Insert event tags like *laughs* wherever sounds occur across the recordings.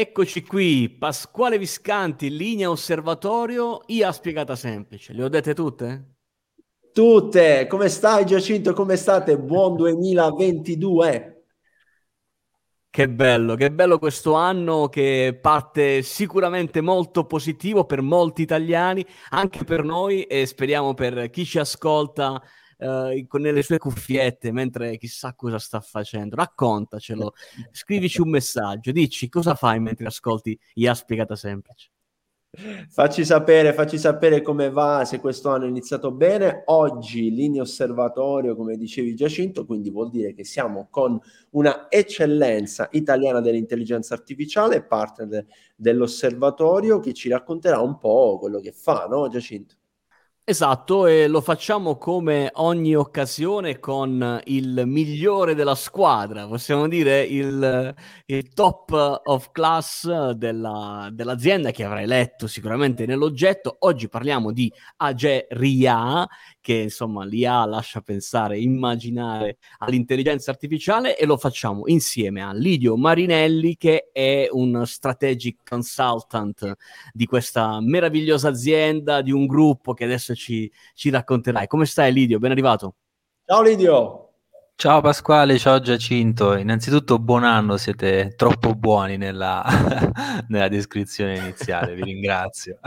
Eccoci qui, Pasquale Viscanti, linea osservatorio, IA spiegata semplice. Le ho dette tutte? Tutte, come stai Giacinto? Come state? Buon 2022. Che bello, che bello questo anno che parte sicuramente molto positivo per molti italiani, anche per noi e speriamo per chi ci ascolta eh, con, nelle sue cuffiette mentre chissà cosa sta facendo. Raccontacelo, *laughs* scrivici un messaggio, dici cosa fai mentre ascolti IA spiegata semplice. Facci sapere, facci sapere come va, se questo anno è iniziato bene. Oggi linea osservatorio, come dicevi Giacinto, quindi vuol dire che siamo con una eccellenza italiana dell'intelligenza artificiale, partner de- dell'osservatorio, che ci racconterà un po' quello che fa, no Giacinto? Esatto, e lo facciamo come ogni occasione con il migliore della squadra, possiamo dire il, il top of class della, dell'azienda che avrai letto sicuramente nell'oggetto. Oggi parliamo di Ageria, che insomma l'IA lascia pensare, immaginare all'intelligenza artificiale e lo facciamo insieme a Lidio Marinelli che è un strategic consultant di questa meravigliosa azienda, di un gruppo che adesso ci, ci racconterai. Come stai Lidio? Ben arrivato. Ciao Lidio. Ciao Pasquale, ciao Giacinto. Innanzitutto buon anno, siete troppo buoni nella, *laughs* nella descrizione iniziale, vi ringrazio.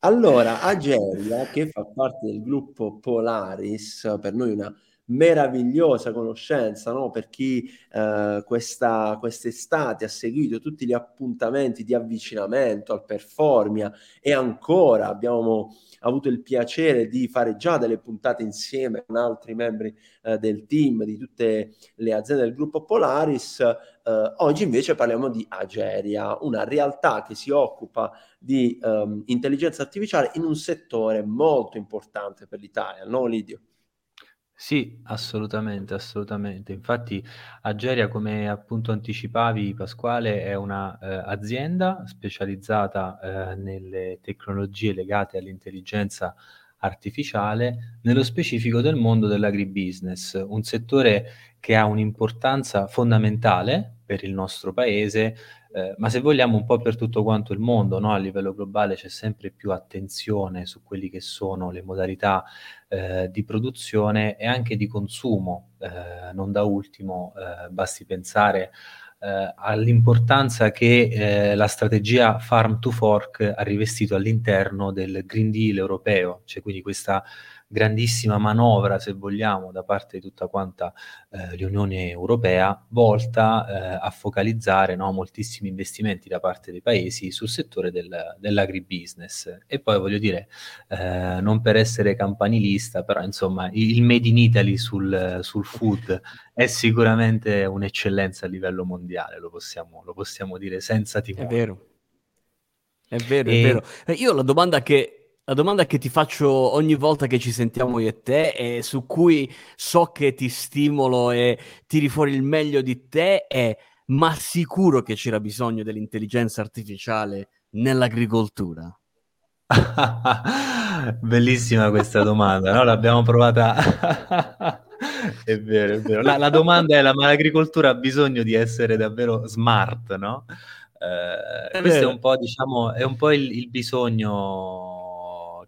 Allora, Ageria, che fa parte del gruppo Polaris, per noi una meravigliosa conoscenza, no? Per chi eh, questa quest'estate ha seguito tutti gli appuntamenti di avvicinamento al Performia e ancora abbiamo avuto il piacere di fare già delle puntate insieme con altri membri eh, del team di tutte le aziende del gruppo Polaris. Eh, oggi invece parliamo di Ageria, una realtà che si occupa di um, intelligenza artificiale in un settore molto importante per l'Italia, no Lidio? Sì, assolutamente, assolutamente. Infatti Ageria, come appunto anticipavi Pasquale, è una eh, specializzata eh, nelle tecnologie legate all'intelligenza artificiale, nello specifico del mondo dell'agribusiness, un settore che ha un'importanza fondamentale per il nostro paese, eh, ma se vogliamo un po' per tutto quanto il mondo, no? a livello globale c'è sempre più attenzione su quelli che sono le modalità eh, di produzione e anche di consumo. Eh, non da ultimo, eh, basti pensare eh, all'importanza che eh, la strategia Farm to Fork ha rivestito all'interno del Green Deal europeo, cioè quindi questa grandissima manovra, se vogliamo, da parte di tutta quanta eh, l'Unione Europea, volta eh, a focalizzare no, moltissimi investimenti da parte dei paesi sul settore del, dell'agribusiness. E poi voglio dire, eh, non per essere campanilista, però insomma il Made in Italy sul, sul food è sicuramente un'eccellenza a livello mondiale, lo possiamo, lo possiamo dire senza timore. È vero. È vero, e... è vero. Eh, io la domanda che la domanda che ti faccio ogni volta che ci sentiamo io e te e su cui so che ti stimolo e tiri fuori il meglio di te è ma sicuro che c'era bisogno dell'intelligenza artificiale nell'agricoltura? *laughs* Bellissima questa domanda, no? L'abbiamo provata. *laughs* è vero, è vero. La, la, domanda è: la, ma l'agricoltura ha bisogno di essere davvero smart, no? Eh, questo è un po', diciamo, è un po' il, il bisogno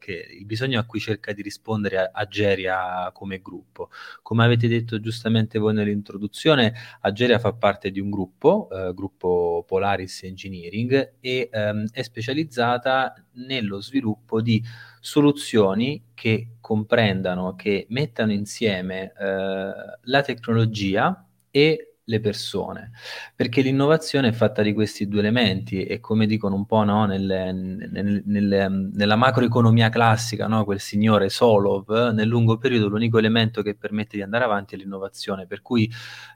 che il bisogno a cui cerca di rispondere Ageria come gruppo. Come avete detto giustamente voi nell'introduzione, Ageria fa parte di un gruppo, eh, gruppo Polaris Engineering, e ehm, è specializzata nello sviluppo di soluzioni che comprendano, che mettano insieme eh, la tecnologia e le persone, perché l'innovazione è fatta di questi due elementi e come dicono un po' no, nelle, nelle, nella macroeconomia classica, no, quel signore Solov, nel lungo periodo l'unico elemento che permette di andare avanti è l'innovazione, per cui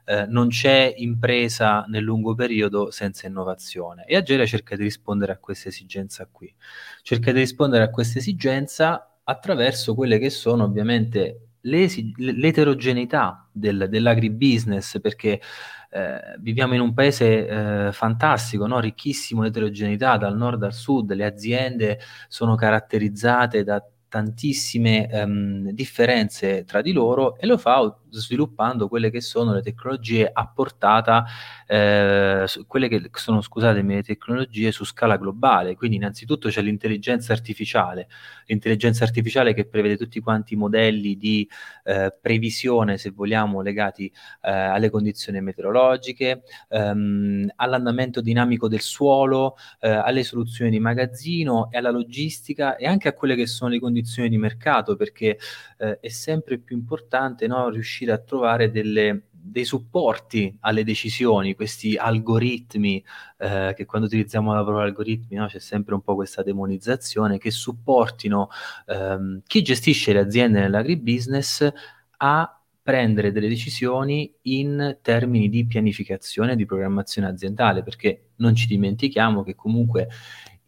eh, non c'è impresa nel lungo periodo senza innovazione. E Ageria cerca di rispondere a questa esigenza qui, cerca di rispondere a questa esigenza attraverso quelle che sono ovviamente l'eterogeneità del, dell'agribusiness, perché eh, viviamo in un paese eh, fantastico, no? ricchissimo di eterogeneità, dal nord al sud, le aziende sono caratterizzate da tantissime um, differenze tra di loro e lo fa sviluppando quelle che sono le tecnologie a portata, eh, quelle che sono, scusatemi, le tecnologie su scala globale. Quindi innanzitutto c'è l'intelligenza artificiale, l'intelligenza artificiale che prevede tutti quanti i modelli di eh, previsione, se vogliamo, legati eh, alle condizioni meteorologiche, ehm, all'andamento dinamico del suolo, eh, alle soluzioni di magazzino e alla logistica e anche a quelle che sono le condizioni di mercato, perché eh, è sempre più importante no, riuscire a trovare delle, dei supporti alle decisioni, questi algoritmi, eh, che quando utilizziamo la parola algoritmi no, c'è sempre un po' questa demonizzazione, che supportino ehm, chi gestisce le aziende nell'agribusiness a prendere delle decisioni in termini di pianificazione e di programmazione aziendale, perché non ci dimentichiamo che comunque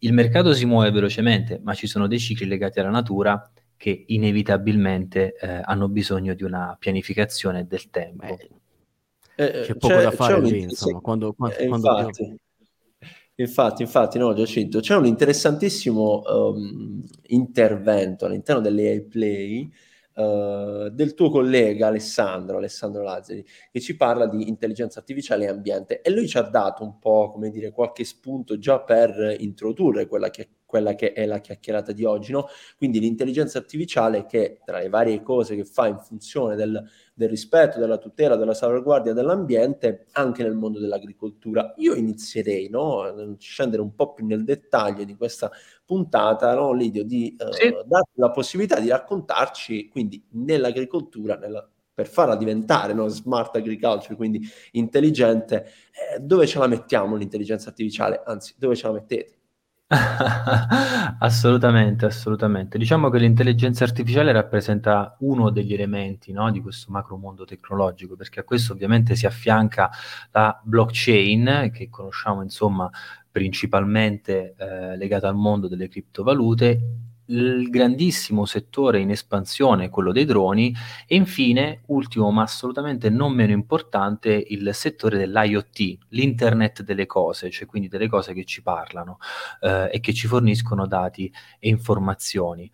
il mercato si muove velocemente, ma ci sono dei cicli legati alla natura che inevitabilmente eh, hanno bisogno di una pianificazione del tempo. Eh, eh c'è poco c'è, da fare lì, insomma, quando, quando, eh, infatti, quando... infatti, infatti, no, Giacinto, c'è un interessantissimo um, intervento all'interno dell'AI Play uh, del tuo collega Alessandro, Alessandro Lazzari, che ci parla di intelligenza artificiale e ambiente. E lui ci ha dato un po', come dire, qualche spunto già per introdurre quella che quella che è la chiacchierata di oggi, no? Quindi l'intelligenza artificiale che tra le varie cose che fa in funzione del, del rispetto, della tutela, della salvaguardia dell'ambiente, anche nel mondo dell'agricoltura. Io inizierei, no? Scendere un po' più nel dettaglio di questa puntata, no, Lidio, di eh, sì. darti la possibilità di raccontarci, quindi nell'agricoltura, nella, per farla diventare no, smart agriculture, quindi intelligente, eh, dove ce la mettiamo l'intelligenza artificiale? Anzi, dove ce la mettete? *laughs* Assolutamente, assolutamente. Diciamo che l'intelligenza artificiale rappresenta uno degli elementi, no, di questo macro mondo tecnologico, perché a questo ovviamente si affianca la blockchain, che conosciamo insomma principalmente eh, legata al mondo delle criptovalute, il grandissimo settore in espansione, quello dei droni, e infine, ultimo ma assolutamente non meno importante, il settore dell'IoT, l'internet delle cose, cioè quindi delle cose che ci parlano eh, e che ci forniscono dati e informazioni.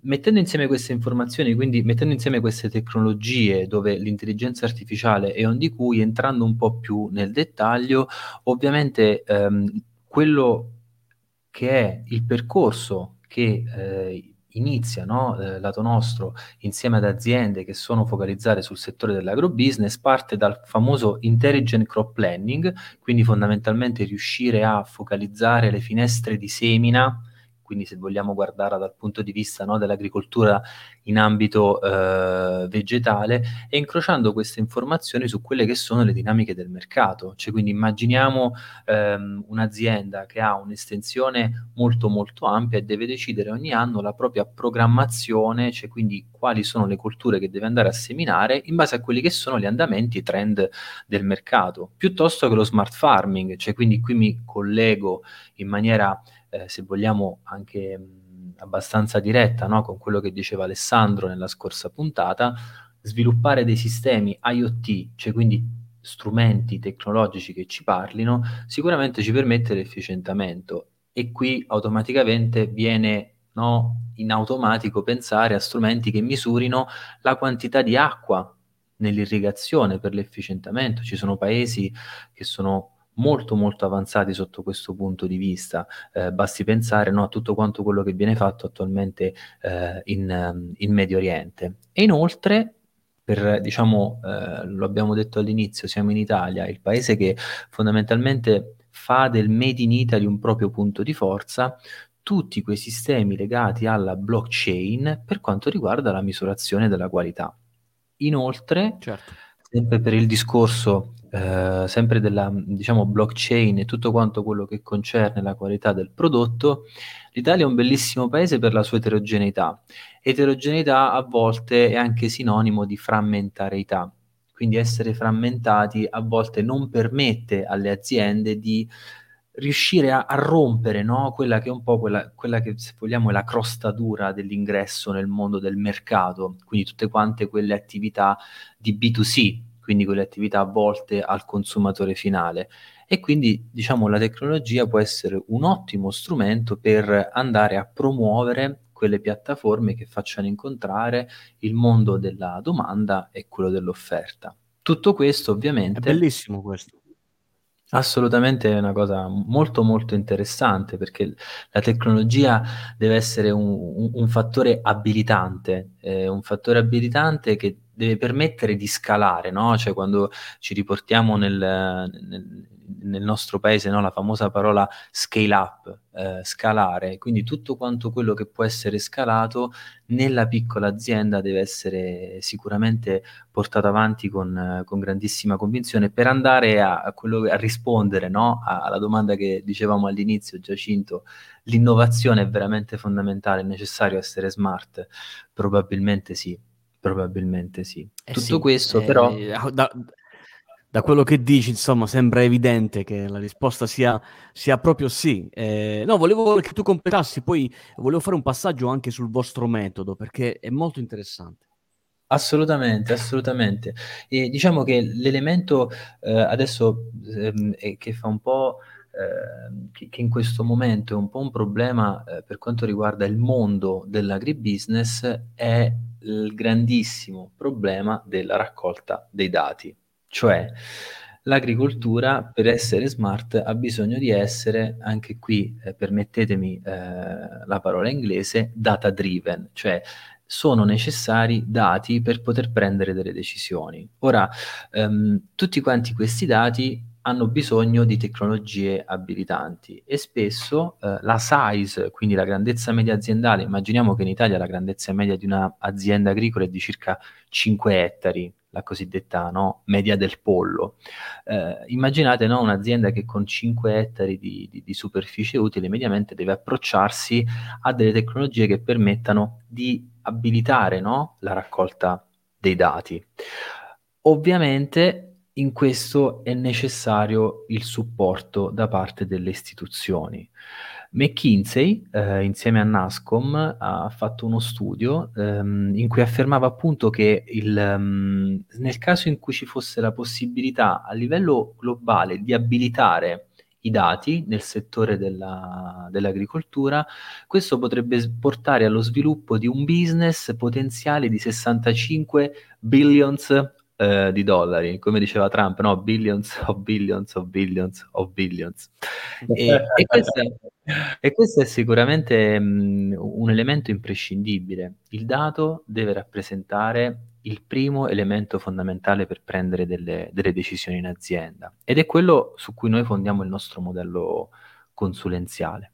Mettendo insieme queste informazioni, quindi mettendo insieme queste tecnologie dove l'intelligenza artificiale è on di cui, entrando un po' più nel dettaglio, ovviamente ehm, quello che è il percorso che eh, inizia, no, eh, lato nostro, insieme ad aziende che sono focalizzate sul settore dell'agrobusiness, parte dal famoso intelligent crop planning, quindi fondamentalmente riuscire a focalizzare le finestre di semina quindi se vogliamo guardarla dal punto di vista no, dell'agricoltura in ambito eh, vegetale, e incrociando queste informazioni su quelle che sono le dinamiche del mercato. Cioè, quindi immaginiamo ehm, un'azienda che ha un'estensione molto molto ampia e deve decidere ogni anno la propria programmazione, cioè quindi quali sono le colture che deve andare a seminare in base a quelli che sono gli andamenti, i trend del mercato, piuttosto che lo smart farming, cioè quindi qui mi collego in maniera eh, se vogliamo anche mh, abbastanza diretta no? con quello che diceva Alessandro nella scorsa puntata, sviluppare dei sistemi IoT, cioè quindi strumenti tecnologici che ci parlino, sicuramente ci permette l'efficientamento e qui automaticamente viene no, in automatico pensare a strumenti che misurino la quantità di acqua nell'irrigazione per l'efficientamento. Ci sono paesi che sono molto molto avanzati sotto questo punto di vista. Eh, basti pensare no, a tutto quanto quello che viene fatto attualmente eh, in, in, Medio Oriente. E inoltre, per, diciamo, eh, lo abbiamo detto all'inizio, siamo in Italia, il paese che fondamentalmente fa del Made in Italy un proprio punto di forza, tutti quei sistemi legati alla blockchain per quanto riguarda la misurazione della qualità. Inoltre, certo. sempre per il discorso eh, sempre della diciamo, blockchain e tutto quanto quello che concerne la qualità del prodotto, l'Italia è un bellissimo paese per la sua eterogeneità. Eterogeneità a volte è anche sinonimo di frammentarietà, quindi essere frammentati a volte non permette alle aziende di riuscire a, a rompere no? quella che è un po' quella, quella, che se vogliamo è la crosta dura dell'ingresso nel mondo del mercato, quindi tutte quante quelle attività di B2C, quindi quelle attività volte al consumatore finale. E quindi diciamo la tecnologia può essere un ottimo strumento per andare a promuovere quelle piattaforme che facciano incontrare il mondo della domanda e quello dell'offerta. Tutto questo ovviamente... È bellissimo questo. Assolutamente è una cosa molto molto interessante perché la tecnologia deve essere un, un, un fattore abilitante, eh, un fattore abilitante che deve permettere di scalare, no? Cioè quando ci riportiamo nel, nel nel nostro paese no? la famosa parola scale up, eh, scalare, quindi tutto quanto quello che può essere scalato nella piccola azienda deve essere sicuramente portato avanti con, con grandissima convinzione per andare a, a, quello, a rispondere no? alla domanda che dicevamo all'inizio, Giacinto, l'innovazione è veramente fondamentale, è necessario essere smart? Probabilmente sì. Probabilmente sì. Eh Tutto sì, questo, eh, però. Da, da quello che dici, insomma, sembra evidente che la risposta sia, sia proprio sì. Eh, no, volevo che tu completassi, poi volevo fare un passaggio anche sul vostro metodo, perché è molto interessante. Assolutamente, assolutamente. E diciamo che l'elemento eh, adesso ehm, che fa un po'... Eh, che, che, in questo momento è un po' un problema eh, per quanto riguarda il mondo dell'agribusiness è il grandissimo problema della raccolta dei dati. Cioè, l'agricoltura per essere smart ha bisogno di essere, anche qui eh, permettetemi eh, la parola inglese, data driven, cioè sono necessari dati per poter prendere delle decisioni. Ora, ehm, tutti quanti questi dati hanno bisogno di tecnologie abilitanti e spesso eh, la size, quindi la grandezza media aziendale, immaginiamo che in Italia la grandezza media di un'azienda agricola è di circa 5 ettari, la cosiddetta no, media del pollo. Eh, immaginate no, un'azienda che con 5 ettari di, di, di, superficie utile mediamente deve approcciarsi a delle tecnologie che permettano di abilitare no, la raccolta dei dati. Ovviamente in questo è necessario il supporto da parte delle istituzioni. McKinsey, eh, insieme a NASCOM, ha fatto uno studio ehm, in cui affermava appunto che il, um, nel caso in cui ci fosse la possibilità a livello globale di abilitare i dati nel settore della, dell'agricoltura, questo potrebbe portare allo sviluppo di un business potenziale di 65 billions eh, di dollari, come diceva Trump, no? Billions of billions of billions of billions. E, e, questa, e questo, è sicuramente mh, un elemento imprescindibile. Il dato deve rappresentare il primo elemento fondamentale per prendere delle, delle decisioni in azienda ed è quello su cui noi fondiamo il nostro modello consulenziale.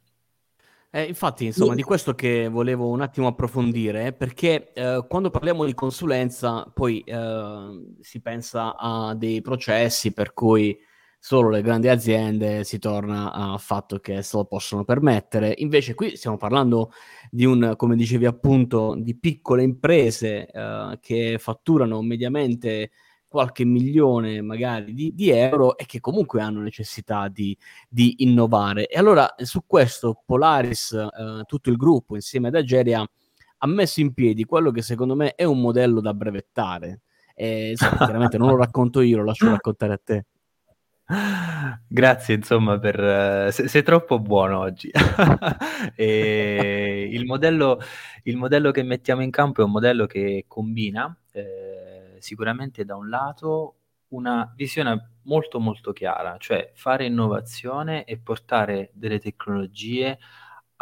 Eh, infatti, insomma, di questo che volevo un attimo approfondire, perché eh, quando parliamo di consulenza, poi eh, si pensa a dei processi per cui solo le grandi aziende si torna al fatto che se lo possono permettere. Invece qui stiamo parlando di un, come dicevi appunto, di piccole imprese eh, che fatturano mediamente qualche milione magari di, di, euro e che comunque hanno necessità di, di innovare. E allora su questo Polaris, eh, tutto il gruppo insieme ad Ageria, ha messo in piedi quello che secondo me è un modello da brevettare. E, sì, chiaramente non lo racconto io, lo lascio raccontare a te. *laughs* Grazie, insomma, per... Uh, sei, sei, troppo buono oggi. *laughs* il, modello, il, modello, che mettiamo in campo è un modello che combina eh, sicuramente da un lato una visione molto molto chiara, cioè fare innovazione e portare delle tecnologie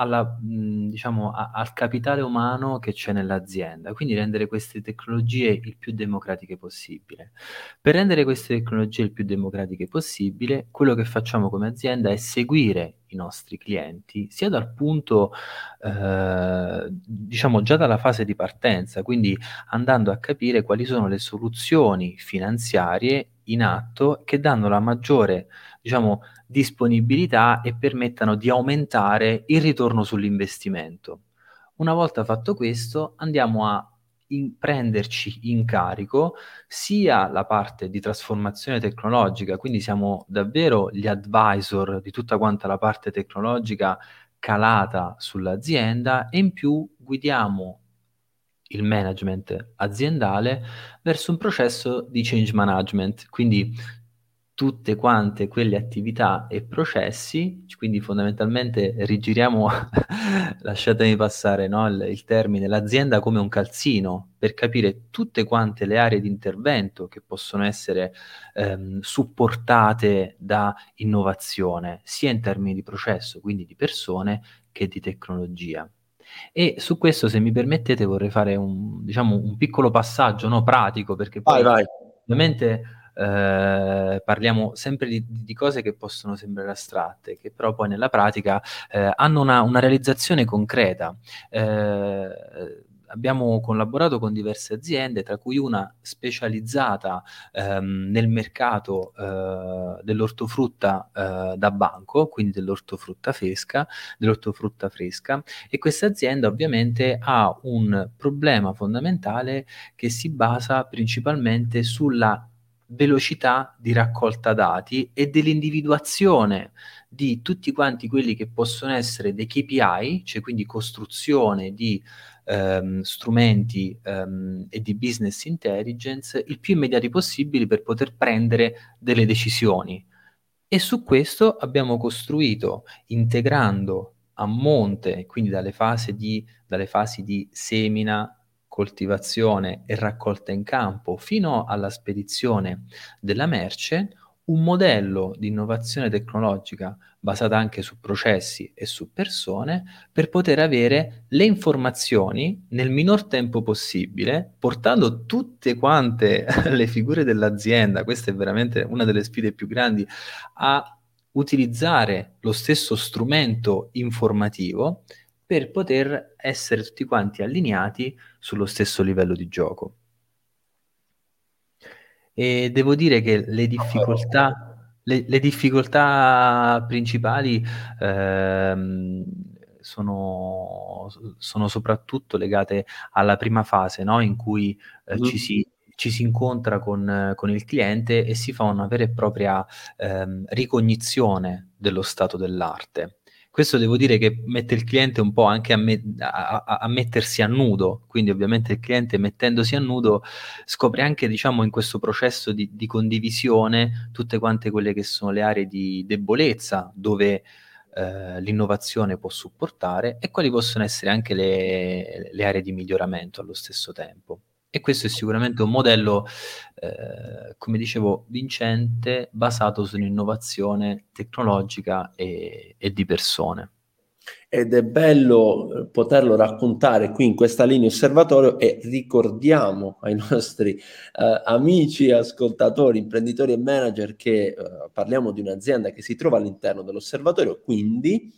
alla, diciamo, a, al capitale umano che c'è nell'azienda, quindi rendere queste tecnologie il più democratiche possibile. Per rendere queste tecnologie il più democratiche possibile, quello che facciamo come azienda è seguire i nostri clienti, sia dal punto, eh, diciamo, già dalla fase di partenza, quindi andando a capire quali sono le soluzioni finanziarie in atto che danno la maggiore, diciamo, disponibilità e permettano di aumentare il ritorno sull'investimento. Una volta fatto questo, andiamo a in prenderci in carico sia la parte di trasformazione tecnologica, quindi siamo davvero gli advisor di tutta quanta la parte tecnologica calata sull'azienda e in più guidiamo il management aziendale verso un processo di change management, quindi tutte quante quelle attività e processi, quindi fondamentalmente rigiriamo, *laughs* lasciatemi passare no, il, il, termine, l'azienda come un calzino per capire tutte quante le aree di intervento che possono essere ehm, supportate da innovazione, sia in termini di processo, quindi di persone, che di tecnologia. E su questo, se mi permettete, vorrei fare un, diciamo, un piccolo passaggio no, pratico, perché poi vai, vai. ovviamente eh, parliamo sempre di, di, cose che possono sembrare astratte, che però poi nella pratica eh, hanno una, una, realizzazione concreta. Eh, abbiamo collaborato con diverse aziende, tra cui una specializzata ehm, nel mercato eh, dell'ortofrutta eh, da banco, quindi dell'ortofrutta fresca, dell'ortofrutta fresca, e questa azienda ovviamente ha un problema fondamentale che si basa principalmente sulla velocità di raccolta dati e dell'individuazione di tutti quanti quelli che possono essere dei KPI, cioè quindi costruzione di ehm, strumenti ehm, e di business intelligence il più immediati possibili per poter prendere delle decisioni. E su questo abbiamo costruito, integrando a monte, quindi dalle fasi di, dalle fasi di semina, coltivazione e raccolta in campo fino alla spedizione della merce, un modello di innovazione tecnologica basata anche su processi e su persone per poter avere le informazioni nel minor tempo possibile, portando tutte quante *laughs* le figure dell'azienda, questa è veramente una delle sfide più grandi, a utilizzare lo stesso strumento informativo per poter essere tutti quanti allineati sullo stesso livello di gioco. E devo dire che le difficoltà, le, le difficoltà principali ehm, sono, sono, soprattutto legate alla prima fase, no? in cui eh, mm. ci, si, ci, si, incontra con, con, il cliente e si fa una vera e propria ehm, ricognizione dello stato dell'arte. Questo devo dire che mette il cliente un po' anche a, me- a, a, a, mettersi a nudo, quindi ovviamente il cliente mettendosi a nudo scopre anche, diciamo, in questo processo di, di condivisione tutte quante quelle che sono le aree di debolezza dove eh, l'innovazione può supportare e quali possono essere anche le, le aree di miglioramento allo stesso tempo. E questo è sicuramente un modello, eh, come dicevo, vincente, basato sull'innovazione tecnologica e, e, di persone. Ed è bello eh, poterlo raccontare qui in questa linea osservatorio e ricordiamo ai *laughs* nostri eh, amici, ascoltatori, imprenditori e manager che eh, parliamo di un'azienda che si trova all'interno dell'osservatorio, quindi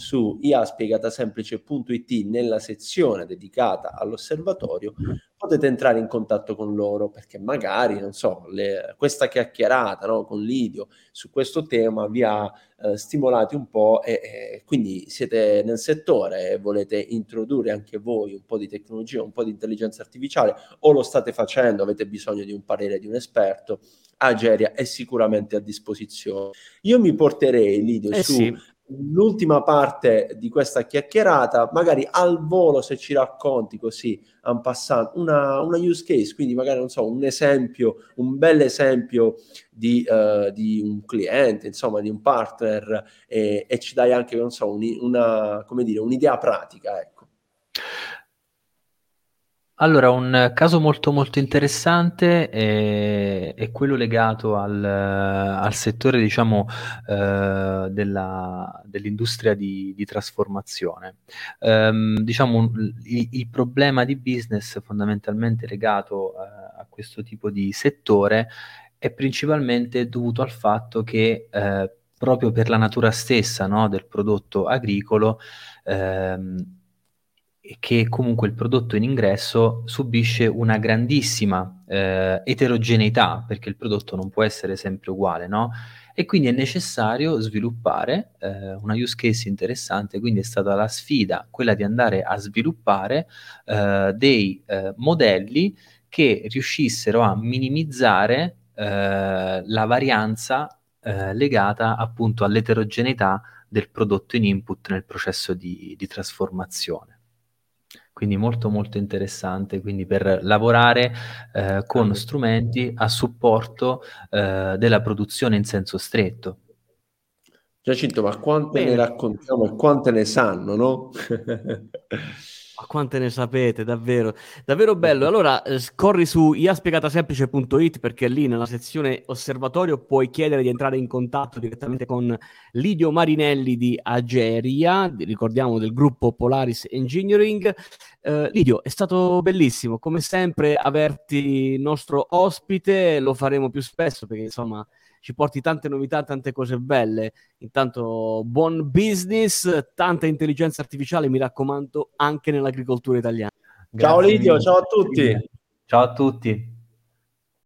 su iaspiegatasemplice.it nella sezione dedicata all'osservatorio potete entrare in contatto con loro perché magari, non so, le, questa chiacchierata no, con Lidio su questo tema vi ha eh, stimolati un po' e, e, quindi siete nel settore e volete introdurre anche voi un po' di tecnologia, un po' di intelligenza artificiale o lo state facendo, avete bisogno di un parere di un esperto, Ageria è sicuramente a disposizione. Io mi porterei Lidio eh su sì l'ultima parte di questa chiacchierata, magari al volo se ci racconti così, un passant, una, una use case, quindi magari non so, un esempio, un bel esempio di, uh, di un cliente, insomma, di un partner e, e ci dai anche, non so, un, una, come dire, un'idea pratica, ecco. Allora, un caso molto molto interessante è, è quello legato al, al settore, diciamo, eh, della, dell'industria di, di trasformazione. Um, diciamo, il, il, problema di business fondamentalmente legato eh, a questo tipo di settore è principalmente dovuto al fatto che eh, proprio per la natura stessa no, del prodotto agricolo, ehm, che comunque il prodotto in ingresso subisce una grandissima eh, eterogeneità perché il prodotto non può essere sempre uguale, no? E quindi è necessario sviluppare eh, una use case interessante, quindi è stata la sfida quella di andare a sviluppare eh, dei eh, modelli che riuscissero a minimizzare eh, la varianza eh, legata appunto all'eterogeneità del prodotto in input nel processo di, di trasformazione. Quindi molto molto interessante, quindi per lavorare eh, con strumenti a supporto eh, della produzione in senso stretto. Giacinto, ma quante Bene. ne raccontiamo e quante ne sanno, no? *laughs* Ma quante ne sapete, davvero, davvero bello. Allora, eh, corri su iaspiegatasemplice.it perché lì nella sezione osservatorio puoi chiedere di entrare in contatto direttamente con Lidio Marinelli di Ageria, ricordiamo del gruppo Polaris Engineering. Eh, Lidio, è stato bellissimo, come sempre, averti nostro ospite, lo faremo più spesso perché insomma ci porti tante novità, tante cose belle. Intanto buon business, tanta intelligenza artificiale, mi raccomando, anche nell'agricoltura italiana. Grazie ciao Lidio, ciao a tutti. Ciao a tutti.